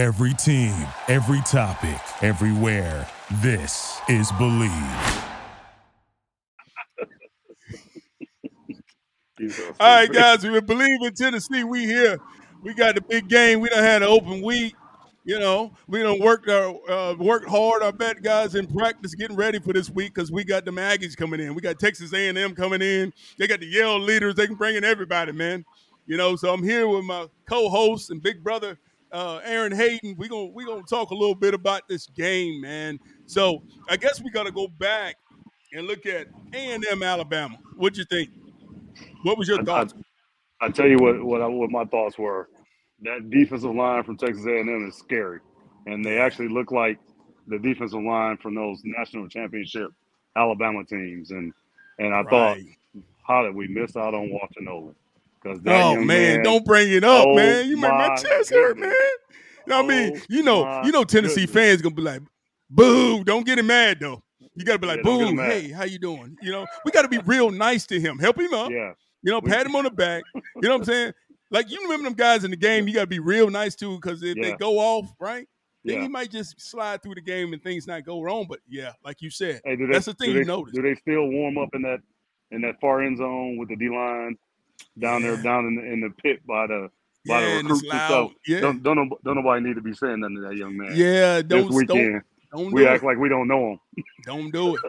Every team, every topic, everywhere. This is Bleav. All right, guys, we believe in Tennessee. We here. We got the big game. We done had an open week. You know, we done worked our uh, worked hard. I bet guys in practice getting ready for this week because we got the Aggies coming in. We got Texas A&M coming in. They got the Yell leaders. They can bring in everybody, man. You know, so I'm here with my co-host and big brother uh, Aaron Hayden. We're gonna we gonna talk a little bit about this game, man. So I guess we gotta go back and look at A and M Alabama. What'd you think? What was your thoughts? I, I tell you what what I, what my thoughts were. That defensive line from Texas A&M is scary, and they actually look like the defensive line from those national championship Alabama teams. And and I right. thought, how did we miss out on Walter Nolen? Cause oh man, man, don't bring it up, oh, man. You make my chest goodness. hurt, man. You know what I mean? Oh, you know, you know Tennessee goodness. fans gonna be like, boo, don't get him mad though. You gotta be like, yeah, boom, hey, how you doing? You know, we gotta be real nice to him. Help him up. Yeah. You know, pat him on the back. You know what I'm saying? Like you remember them guys in the game, you gotta be real nice to because if yeah. they go off, right? Then yeah. he might just slide through the game and things not go wrong. But yeah, like you said, hey, they, that's the thing they, you notice. Do they still warm up in that in that far end zone with the D line? Down yeah. there, down in the, in the pit by the by yeah, the recruits and, stuff. Yeah. Don't, don't don't nobody need to be saying nothing to that young man. Yeah, don't this weekend. Don't, don't we act it. like we don't know him. Don't do it.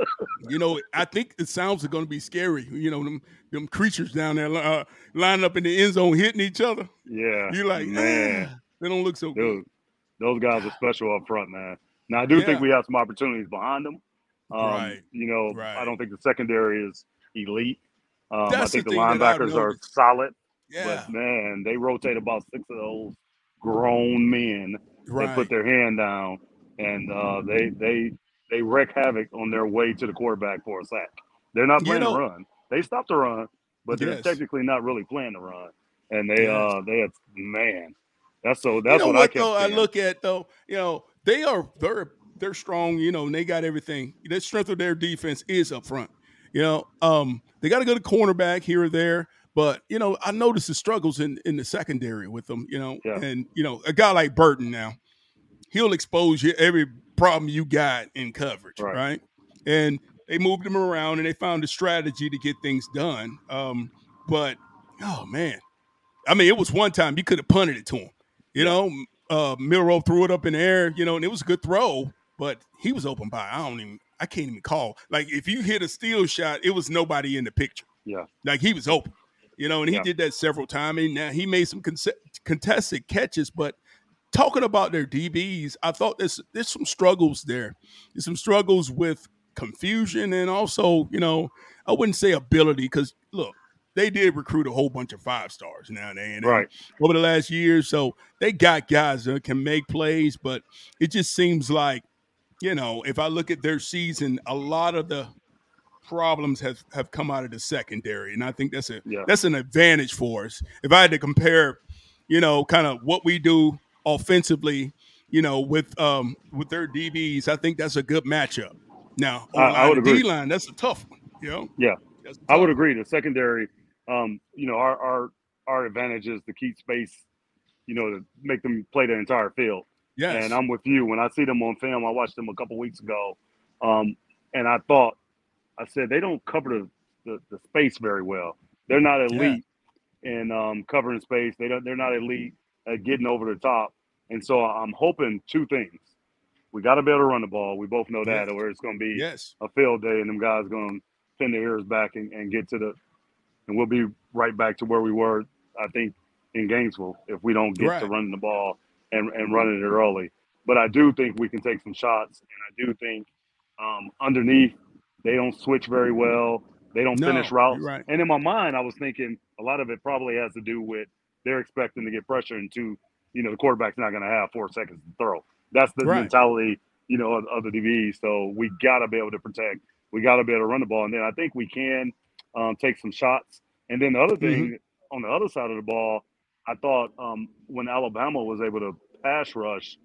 you know, I think the sounds are going to be scary. You know, them them creatures down there uh, lining up in the end zone, hitting each other. Yeah, you're like, man, ah, they don't look so Dude, good. Those guys are special up front, man. Now I do yeah. think we have some opportunities behind them. Um, right. You know, right. I don't think the secondary is elite. Um, I think the, the linebackers are solid. Yeah. But man, they rotate about six of those grown men. Right. They put their hand down and uh, they they they wreak havoc on their way to the quarterback for a sack. They're not playing you know, the run. They stopped the run, but they're yes. technically not really playing the run. And they yes. uh they have man, that's so that's you know what, what, I though, I look at though, you know, they are they're they're strong, you know, and they got everything. The strength of their defense is up front. You know, um, they got to go to cornerback here or there. But you know, I noticed the struggles in in the secondary with them. You know, yeah. and you know, a guy like Burton now, he'll expose you every problem you got in coverage, right? right? And they moved him around and they found a strategy to get things done. Um, but oh man, I mean, it was one time you could have punted it to him. You know, uh, Milroe threw it up in the air. You know, and it was a good throw, but he was open by I don't even I can't even call. Like if you hit a steal shot, it was nobody in the picture. Yeah, like he was open you know, and he yeah. did that several times. And now he made some con- contested catches, but talking about their DBs, I thought there's there's some struggles there. There's some struggles with confusion and also, you know, I wouldn't say ability because look, they did recruit a whole bunch of five stars now and then right over the last year. So they got guys that can make plays, but it just seems like, you know, if I look at their season, a lot of the problems have, have come out of the secondary, and I think that's a yeah. that's an advantage for us. If I had to compare, you know, kind of what we do offensively, you know, with um with their DBs, I think that's a good matchup. Now, I, I would agree. D line, that's a tough one. You know, yeah, I would agree. The secondary, um, you know, our our our advantage is to keep space, you know, to make them play the entire field. Yes. And I'm with you. When I see them on film, I watched them a couple weeks ago, um, and I thought I said they don't cover the, the, the space very well. They're not elite yeah. in um, covering space. They don't. They're not elite at getting over the top. And so I'm hoping two things. We got to be able to run the ball. We both know that, yes. or it's going to be yes. a field day, and them guys going to pin their ears back and, and get to the, and we'll be right back to where we were. I think in Gainesville if we don't get right. to running the ball and, and running it early. But I do think we can take some shots, and I do think um, underneath they don't switch very well. They don't no, finish routes. Right. And in my mind, I was thinking a lot of it probably has to do with they're expecting to get pressure into, you know, the quarterback's not going to have four seconds to throw. That's the right. mentality, you know, of, of the DBs. So we got to be able to protect. We got to be able to run the ball. And then I think we can um, take some shots. And then the other thing mm-hmm. on the other side of the ball, I thought um, when Alabama was able to pass rush,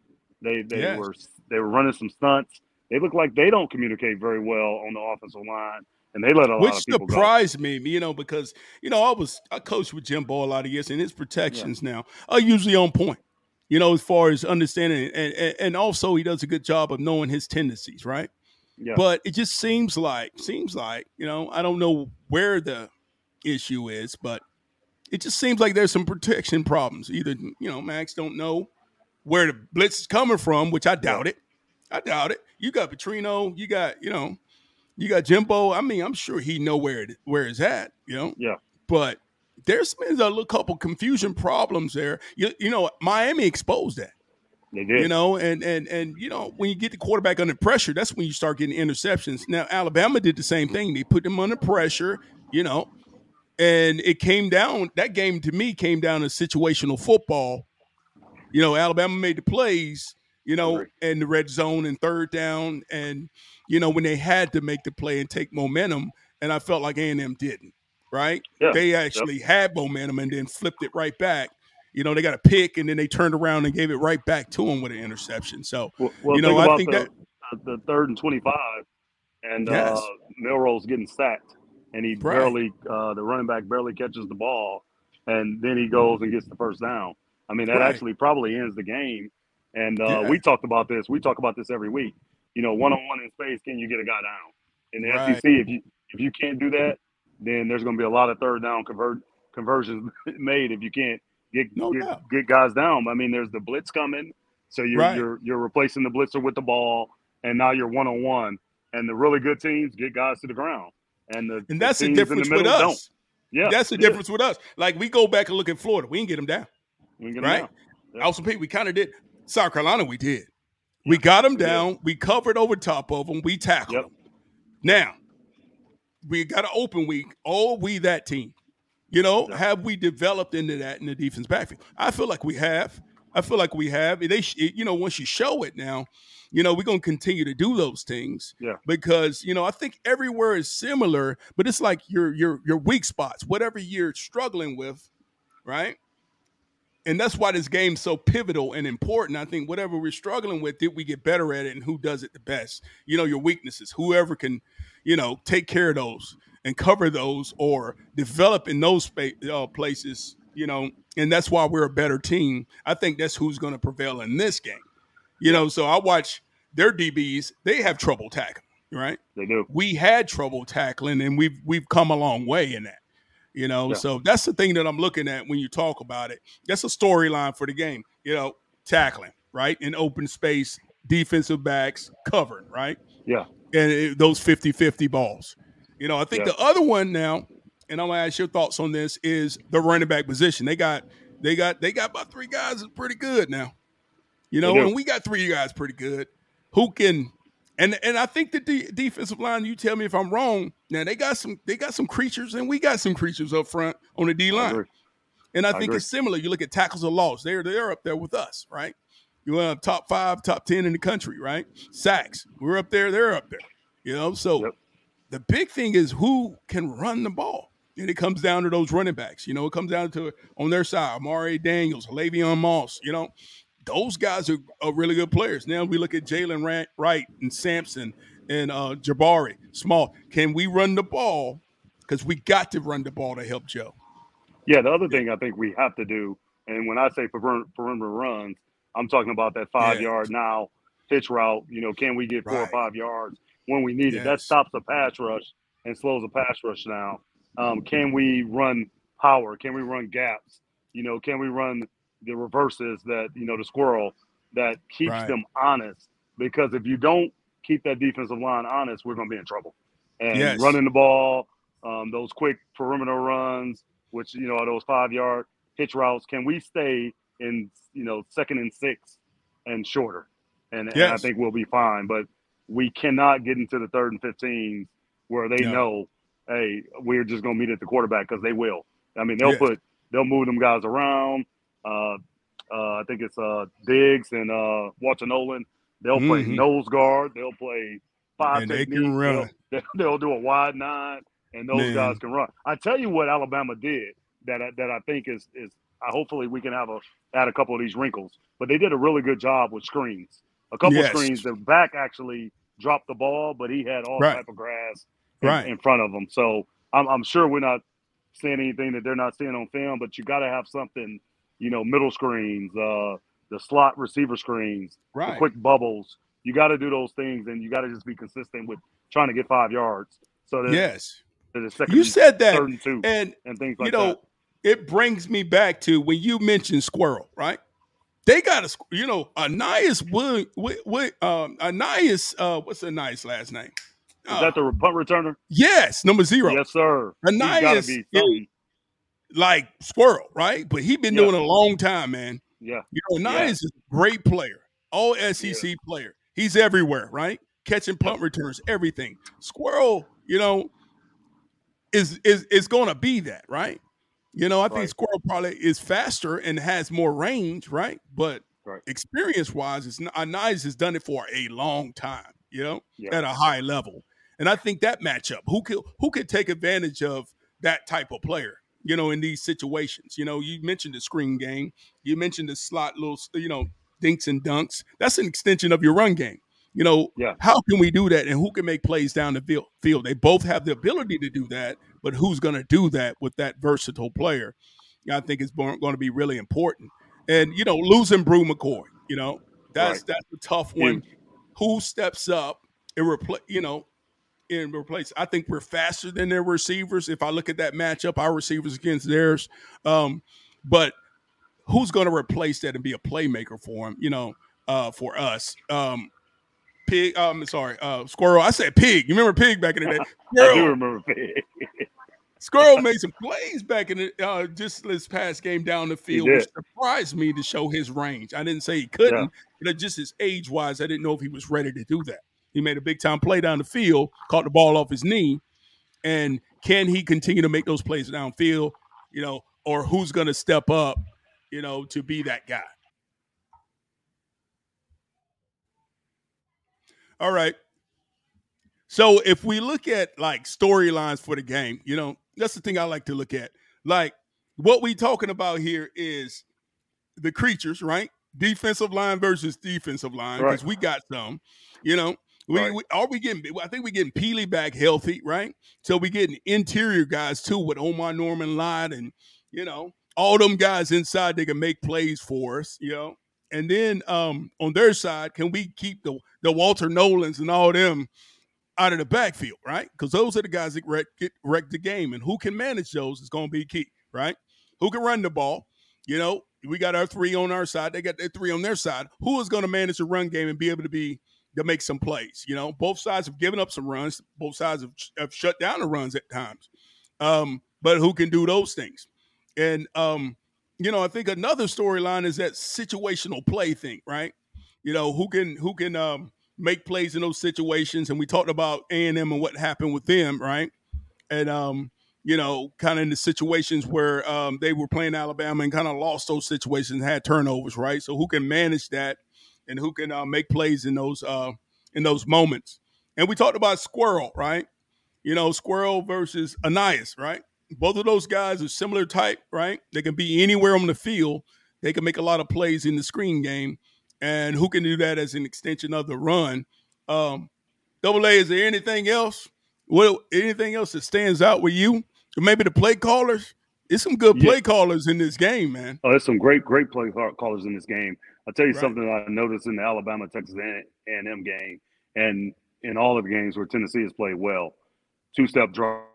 they they yes. were they were running some stunts they look like they don't communicate very well on the offensive line. And they let a Which lot of people Which surprised go. me, you know, because you know I was I coached with Jim Jimbo a lot of years, and his protections yeah. now are usually on point. You know, as far as understanding, and, and, and also he does a good job of knowing his tendencies, right? Yeah. But it just seems like seems like you know I don't know where the issue is, but it just seems like there's some protection problems. Either you know Max don't know where the blitz is coming from, which I doubt it. I doubt it. You got Petrino, you got you know, you got Jimbo. I mean, I'm sure he know where it where it's at. You know. Yeah. But there's been a little couple confusion problems there. You you know Miami exposed that. They did. You know, and and and you know when you get the quarterback under pressure, that's when you start getting interceptions. Now Alabama did the same thing. They put them under pressure. You know, and it came down. That game to me came down to situational football. You know, Alabama made the plays. You know, in the red zone and third down, and you know when they had to make the play and take momentum, and I felt like A and M didn't. Right? Yeah. They actually yep. had momentum and then flipped it right back you know, they got a pick and then they turned around and gave it right back to him with an interception. So, well, well, you know, I think the, that the third and 25 and yes. uh, Milroe's getting sacked and he right. barely, uh, the running back barely catches the ball and then he goes and gets the first down. I mean, that right. actually probably ends the game. And uh, yeah. we talked about this. We talk about this every week. You know, one on one in space, can you get a guy down? In the right. SEC, if you if you can't do that, then there's going to be a lot of third down convert conversions made if you can't get no get, get, guys down. I mean, there's the blitz coming, so you're right. you're you're replacing the blitzer with the ball, and now you're one on one. And the really good teams get guys to the ground, and the and that's the, the difference the with us. Don't. Yeah, that's the difference with us. Like we go back and look at Florida, we didn't get them down, right? Yeah. Also, Pete, we kind of did. South Carolina, we did. We got them down. We covered over top of them. We tackled yep. them. Now we got an open week. Oh, we that team. You know, have we developed into that in the defense backfield? I feel like we have. I feel like we have. They, you know, once you show it now, you know, we're gonna continue to do those things. Yeah. Because you know, I think everywhere is similar, but it's like your your your weak spots, whatever you're struggling with, right? And that's why this game's so pivotal and important. I think whatever we're struggling with, did we get better at it, and who does it the best? You know, your weaknesses. Whoever can, you know, take care of those and cover those or develop in those uh, places, you know, and that's why we're a better team. I think that's who's going to prevail in this game. You know, so I watch their DBs, they have trouble tackling, right? They do. We had trouble tackling and we've we've come a long way in that. You know, yeah. so that's the thing that I'm looking at when you talk about it. That's a storyline for the game. You know, tackling, right? In open space, defensive backs covering right? Yeah. And it, those 50-50 balls. You know, I think yeah. the other one now, and I'm gonna ask your thoughts on this, is the running back position. They got they got they got about three guys that's pretty good now. You know, and we got three guys pretty good who can and and I think the de- defensive line. You tell me if I'm wrong. Now they got some they got some creatures, and we got some creatures up front on the D line. And I, I think agree. it's similar. You look at tackles of loss; they're they're up there with us, right? You have top five, top ten in the country, right? Sacks, we're up there; they're up there. You know, so yep the big thing is who can run the ball. And it comes down to those running backs. You know, it comes down to on their side, Amari Daniels, Le'Veon Moss, you know, those guys are, are really good players. Now we look at Jaylen Wright and Sampson and uh, Jabari Small. Can we run the ball? Because we got to run the ball to help Joe. Yeah, the other thing I think we have to do, and when I say perimeter runs, I'm talking about that five yeah. yard now pitch route. You know, can we get four right. or five yards when we need yes. it. That stops a pass rush and slows a pass rush down. Um, can we run power? Can we run gaps? You know, can we run the reverses that, you know, the squirrel that keeps right. them honest? Because if you don't keep that defensive line honest, we're going to be in trouble. And yes. running the ball, um, those quick perimeter runs, which, you know, are those five yard hitch routes, can we stay in, you know, second and six and shorter? And, yes. and I think we'll be fine. But we cannot get into the third and 15s where they no. know, hey, we're just going to meet at the quarterback because they will. I mean, they'll put, they'll move them guys around. Uh, uh, I think it's uh, Diggs and uh, Walter Nolen. They'll play mm-hmm. nose guard. They'll play five and technique. They can run. They'll, they'll, do a wide nine, and those Man. guys can run. I tell you what, Alabama did that I, that I think is is hopefully we can have a add a couple of these wrinkles, but they did a really good job with screens a couple yes. screens. The back actually dropped the ball, but he had all right. type of grass in, right. in front of him. So I'm, I'm, sure we're not seeing anything that they're not seeing on film. But you got to have something, you know, middle screens, uh, the slot receiver screens, right. the quick bubbles. You got to do those things, and you got to just be consistent with trying to get five yards. So that yes, that you said that, and, two and and things like you know, that. it brings me back to when you mentioned squirrel, right? They got a, you know, Ainias Wood, um, Ainias, uh, what's Ainias last name? Is that the punt returner? Yes, number zero. Yes, sir. Ainias is like squirrel, right? But he been yeah. doing it a long time, man. Yeah. You know, Ainias yeah. is a great player, all SEC yeah. player. He's everywhere, right? Catching punt returns, everything. Squirrel, you know, is is is going to be that, right? You know, I think right. Squirrel probably is faster and has more range, right? But right. experience wise, it's not, uh, has done it for a long time, you know, yeah. at a high level. And I think that matchup, who could who could take advantage of that type of player, you know, in these situations? You know, you mentioned the screen game, you mentioned the slot little, you know, dinks and dunks. That's an extension of your run game. You know, yeah. how can we do that? And who can make plays down the field? They both have the ability to do that, but who's going to do that with that versatile player? I think is going to be really important. And you know, losing Bru McCoy, you know, that's right. that's a tough one. Yeah. Who steps up and replace? You know, and replace. I think we're faster than their receivers. If I look at that matchup, our receivers against theirs, um, but who's going to replace that and be a playmaker for him? You know, uh, for us. Um, Pig. Um, sorry, uh, Squirrel. I said Pig. You remember Pig back in the day? Squirrel. I do remember Pig. Squirrel made some plays back in the uh, just this past game down the field, which surprised me to show his range. I didn't say he couldn't, yeah. but just his age wise, I didn't know if he was ready to do that. He made a big time play down the field, caught the ball off his knee, and can he continue to make those plays downfield? You know, or who's going to step up? You know, to be that guy. All right. So if we look at like storylines for the game, you know, that's the thing I like to look at. Like what we talking about here is the creatures, right? Defensive line versus defensive line because right. we got some, you know. We, right. we, are we getting? I think we getting Peely back healthy, right? So we getting interior guys too with Omarr Norman Lott and you know all them guys inside they can make plays for us, you know. And then um, on their side, can we keep the the Walter Nolens and all them out of the backfield, right? Because those are the guys that wreck, get, wreck the game, and who can manage those is going to be key, right? Who can run the ball? You know, we got our three on our side; they got their three on their side. Who is going to manage the run game and be able to be to make some plays? You know, both sides have given up some runs. Both sides have, have shut down the runs at times. Um, but who can do those things? And um, you know, I think another storyline is that situational play thing, right? You know, who can who can um, make plays in those situations? And we talked about A and M and what happened with them, right? And um, you know, kind of in the situations where um, they were playing Alabama and kind of lost those situations, had turnovers, right? So who can manage that, and who can uh, make plays in those uh, in those moments? And we talked about Squirrel, right? You know, Squirrel versus Ainias, right? both of those guys are similar type, right? They can be anywhere on the field. They can make a lot of plays in the screen game, and who can do that as an extension of the run? Um, Double A, is there anything else? What anything else that stands out with you? Or maybe the play callers. It's some good play yeah. callers in this game, man. Oh, there's some great, great play callers in this game. I'll tell you right. something I noticed in the Alabama Texas A&M game, and in all of the games where Tennessee has played well. Two step drop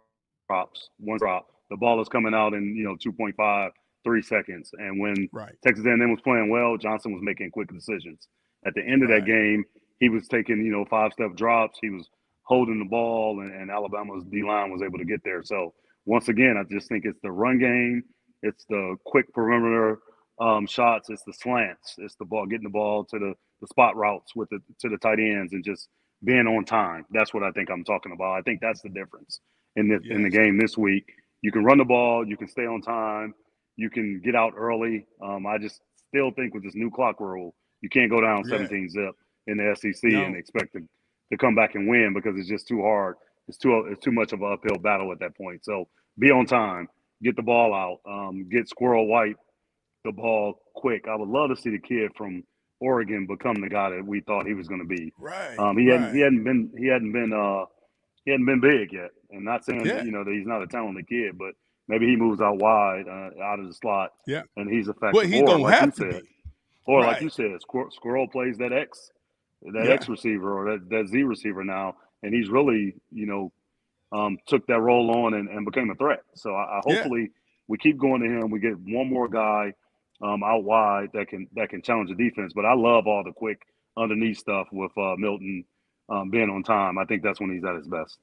drops, one drop. The ball is coming out in you know 2.5, three seconds. And when right. Texas A&M was playing well, Johnson was making quick decisions. At the end of right. that game, he was taking you know five step drops. He was holding the ball, and, and Alabama's D line was able to get there. So once again, I just think it's the run game, it's the quick perimeter um, shots, it's the slants, it's the ball getting the ball to the, the spot routes with the to the tight ends, and just being on time. That's what I think I'm talking about. I think that's the difference in this yes. in the game this week. You can run the ball, you can stay on time, you can get out early. Um, I just still think with this new clock rule, you can't go down 17 yeah. zip in the SEC no. and expect to, to come back and win because it's just too hard. It's too it's too much of an uphill battle at that point. So be on time, get the ball out, um, get Squirrel White the ball quick. I would love to see the kid from Oregon become the guy that we thought he was going to be. Right. Um, he right. hadn't he hadn't been he hadn't been uh he hadn't been big yet. And not saying yeah. you know that he's not a talented kid, but maybe he moves out wide, uh, out of the slot. Yeah, and he's effective. Well, he's gonna like have to said. be. Or right. like you said, Squirrel plays that X, that yeah. X receiver or that, that Z receiver now, and he's really, you know, um, took that role on and, and became a threat. So I, I hopefully yeah. we keep going to him. We get one more guy um, out wide that can that can challenge the defense. But I love all the quick underneath stuff with uh, Milton um, being on time. I think that's when he's at his best.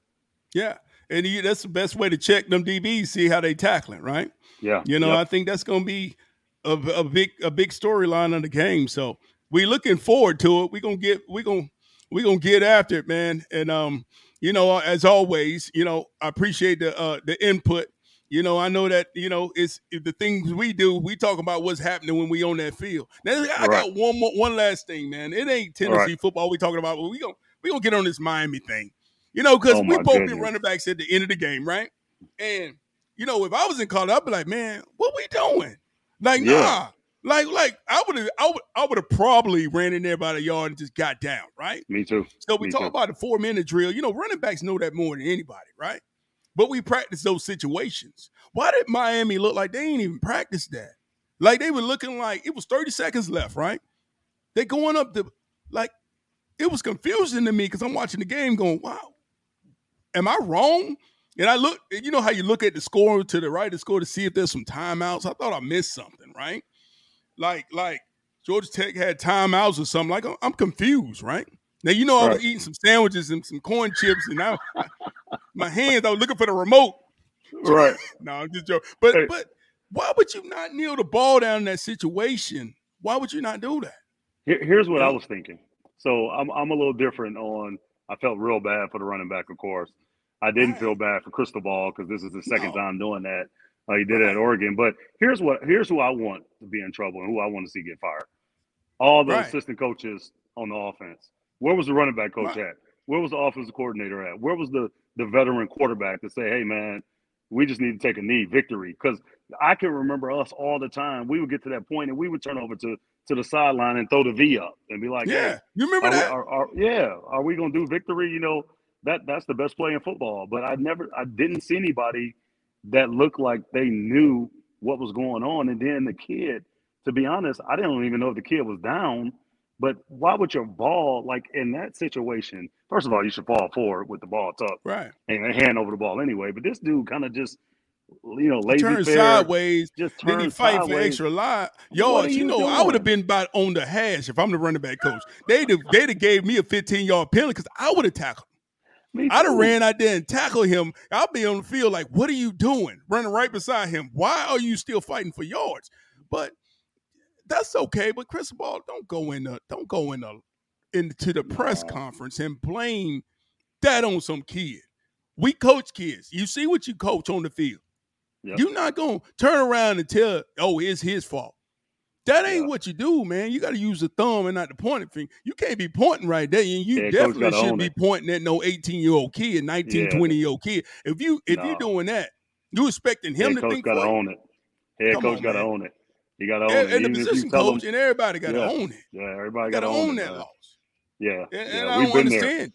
Yeah, and he, that's the best way to check them DBs, see how they tackling, right? Yeah, you know, yep. I think that's going to be a, a big a big storyline of the game. So we looking forward to it. We're gonna get we're gonna we gonna get after it, man. And um, you know, as always, you know, I appreciate the uh the input. You know, I know that you know it's the things we do. We talk about what's happening when we on that field. Now, I right. got one more, one last thing, man. It ain't Tennessee right. football we talking about, but we gonna we gonna get on this Miami thing. You know, because oh we both goodness. been running backs at the end of the game, right? And you know, if I was in college, I'd be like, man, what we doing? Like, yeah. nah. Like, like I would have, I would, I would have probably ran in there by the yard and just got down, right? Me too. So we Me talk too. about the four minute drill. You know, running backs know that more than anybody, right? But we practice those situations. Why did Miami look like they ain't even practice that? Like they were looking like it was 30 seconds left, right? They going up the like it was confusing to me because I'm watching the game going, wow, am I wrong? And I look, you know how you look at the score to the right of the score to see if there's some timeouts. I thought I missed something, right? Like, like Georgia Tech had timeouts or something. Like, I'm confused, right? Now you know I was eating some sandwiches and some corn chips, and now my hands. I was looking for the remote. Right. no, I'm just joking. But hey. but why would you not kneel the ball down in that situation? Why would you not do that? Here, here's what I was thinking. So I'm I'm a little different on. I felt real bad for the running back, of course. I didn't right. feel bad for Cristobal because this is the second no. time doing that. Uh, he did it at Oregon. But here's what here's who I want to be in trouble and who I want to see get fired. All the right. assistant coaches on the offense. Where was the running back coach at? Where was the offensive coordinator at? Where was the the veteran quarterback to say, "Hey, man, we just need to take a knee, victory"? Because I can remember us all the time. We would get to that point and we would turn over to to the sideline and throw the V up and be like, "Yeah, hey, you remember are that? We, are, are, yeah, are we gonna do victory? You know, that that's the best play in football. But I never, I didn't see anybody that looked like they knew what was going on. And then the kid, to be honest, I didn't even know if the kid was down but why would your ball, like in that situation, first of all, you should fall forward with the ball tucked, right, and hand over the ball anyway. But this dude kind of just, you know, lazy turn sideways. Just then he fight sideways. for extra line yards. You, you, know, doing? I would have been about on the hash if I'm the running back coach. They'd have, they'd have gave me a 15 yard penalty because I would have tackled. I'd have ran out there and tackled him. I'll be on the field like, what are you doing? Running right beside him. Why are you still fighting for yards? But that's okay. But Cristobal, don't go in the don't go in the into the press conference and blame that on some kid. We coach kids. You see what you coach on the field. Yep. You're not gonna turn around and tell, oh, it's his fault. That ain't yeah. what you do, man. You got to use the thumb and not the pointing finger. You can't be pointing right there. And you yeah, definitely shouldn't be it. pointing at no 18 year old kid, 19, yeah. 20 year old kid. If you if no. you're doing that, you expecting him Head to coach think gotta own it. Head Come coach got to own it. You got to own and, it. And the position coach them, and everybody got to own it. Yeah, everybody got to own, own that loss. Yeah, and, yeah, and I don't understand.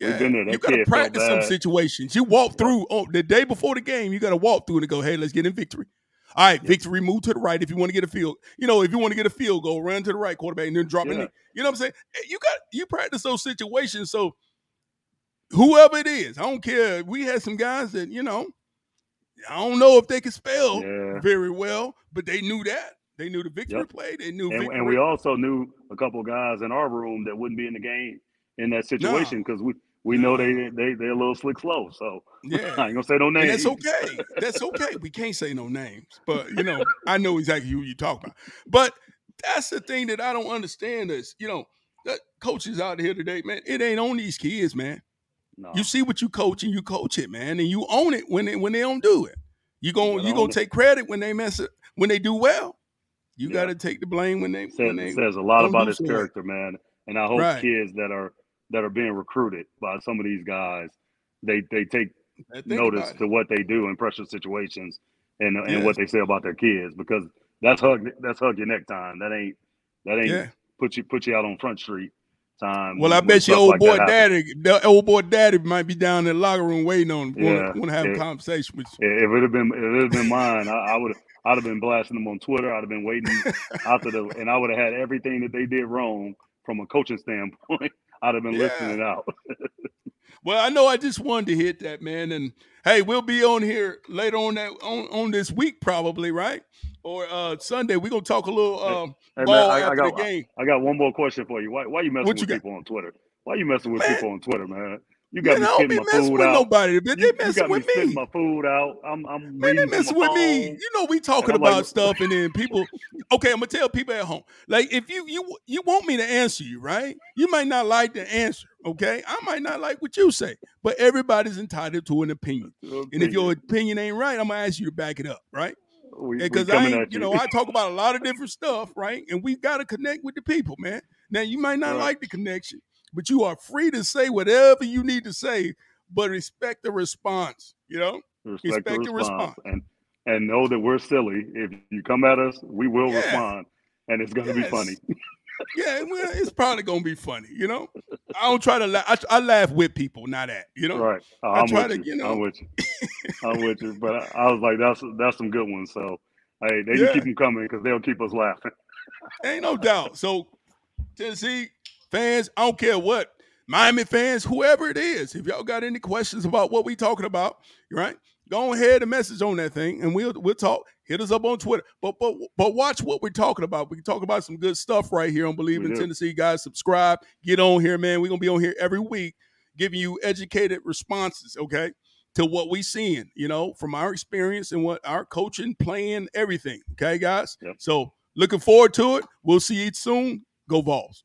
We've been there. That you got to practice some situations. You walk through oh, the day before the game. You got to walk through and go, "Hey, let's get in victory." All right, victory. Move to the right if you want to get a field. You know, if you want to get a field goal, run to the right quarterback and then drop yeah. it. You know what I'm saying? Eh, you got you practice those situations. So whoever it is, I don't care. We had some guys that you know, I don't know if they could spell yeah. very well, but they knew that. They knew the victory yep. play. They knew, and, and, we also knew a couple guys in our room that wouldn't be in the game in that situation because we we know they they they're a little slick slow. So yeah, I ain't gonna say no names. And that's okay. That's okay. we can't say no names, but you know I know exactly who you talk about. But that's the thing that I don't understand is you know coaches out here today, man. It ain't on these kids, man. No. You see what you coach and you coach it, man, and you own it when they when they don't do it. You gonna you gonna take credit when they mess it when they do well. You yeah. got to take the blame when they. Says, when they says a lot about his character, man. And I hope right. kids that are that are being recruited by some of these guys, they they take notice to what they do in pressure situations and yeah. and what they say about their kids because that's hug that's hug your neck time. That ain't that ain't yeah. put you put you out on Front Street time. Well, I bet your old like boy daddy, the old boy daddy might be down in the locker room waiting on yeah. want to have a conversation with you. If it had been if it had been mine, I, I would I'd have been blasting them on Twitter. I'd have been waiting after the, and I would have had everything that they did wrong from a coaching standpoint. I'd have been yeah. listing it out. well, I know I just wanted to hit that, man. And hey, we'll be on here later on that on, on this week, probably, right? Or uh Sunday. We're gonna talk a little um hey, ball man, I, after I got, the game. I, I, got one more question for you. Why why you messing what with you people on Twitter? Why you messing with man. people on Twitter, man? You got man, me spitting my food with out. Nobody, but they messing with me. Spitting my food out. I'm, I'm man, they messing with me. You know, we talking about like, stuff, and then people. Okay, I'm gonna tell people at home. Like, if you you you want me to answer you, right? You might not like the answer. Okay, I might not like what you say, but everybody's entitled to an opinion. opinion. And if your opinion ain't right, I'm gonna ask you to back it up, right? Because I, you know, I talk about a lot of different stuff, right? And we got to connect with the people, man. Now, you might not right. like the connection, but you are free to say whatever you need to say but respect the response. You know, respect, respect the, response. the, response. and and know that we're silly. If you come at us, we will yeah. respond, and it's going to yes. be funny. yeah, well, it's probably going to be funny. You know, I don't try to laugh. I, I, laugh with people, not at. You know, right? Uh, I'm try to, you. you. know, I'm with you. I'm with you. But I, I, was like, that's that's some good ones. So, hey, they yeah. can keep them coming because they'll keep us laughing. Ain't no doubt. So, Tennessee fans, I don't care what Miami fans, whoever it is, if y'all got any questions about what we talking about, right? Go ahead and message on that thing, and we'll we'll talk. Hit us up on Twitter. But but but watch what we're talking about. We can talk about some good stuff right here on Believe in Tennessee, guys. Subscribe, get on here, man. We're gonna be on here every week, giving you educated responses, okay, to what we seeing, you know, from our experience and what our coaching, playing, everything. Okay, guys. Yep. So looking forward to it. We'll see you soon. Go Vols.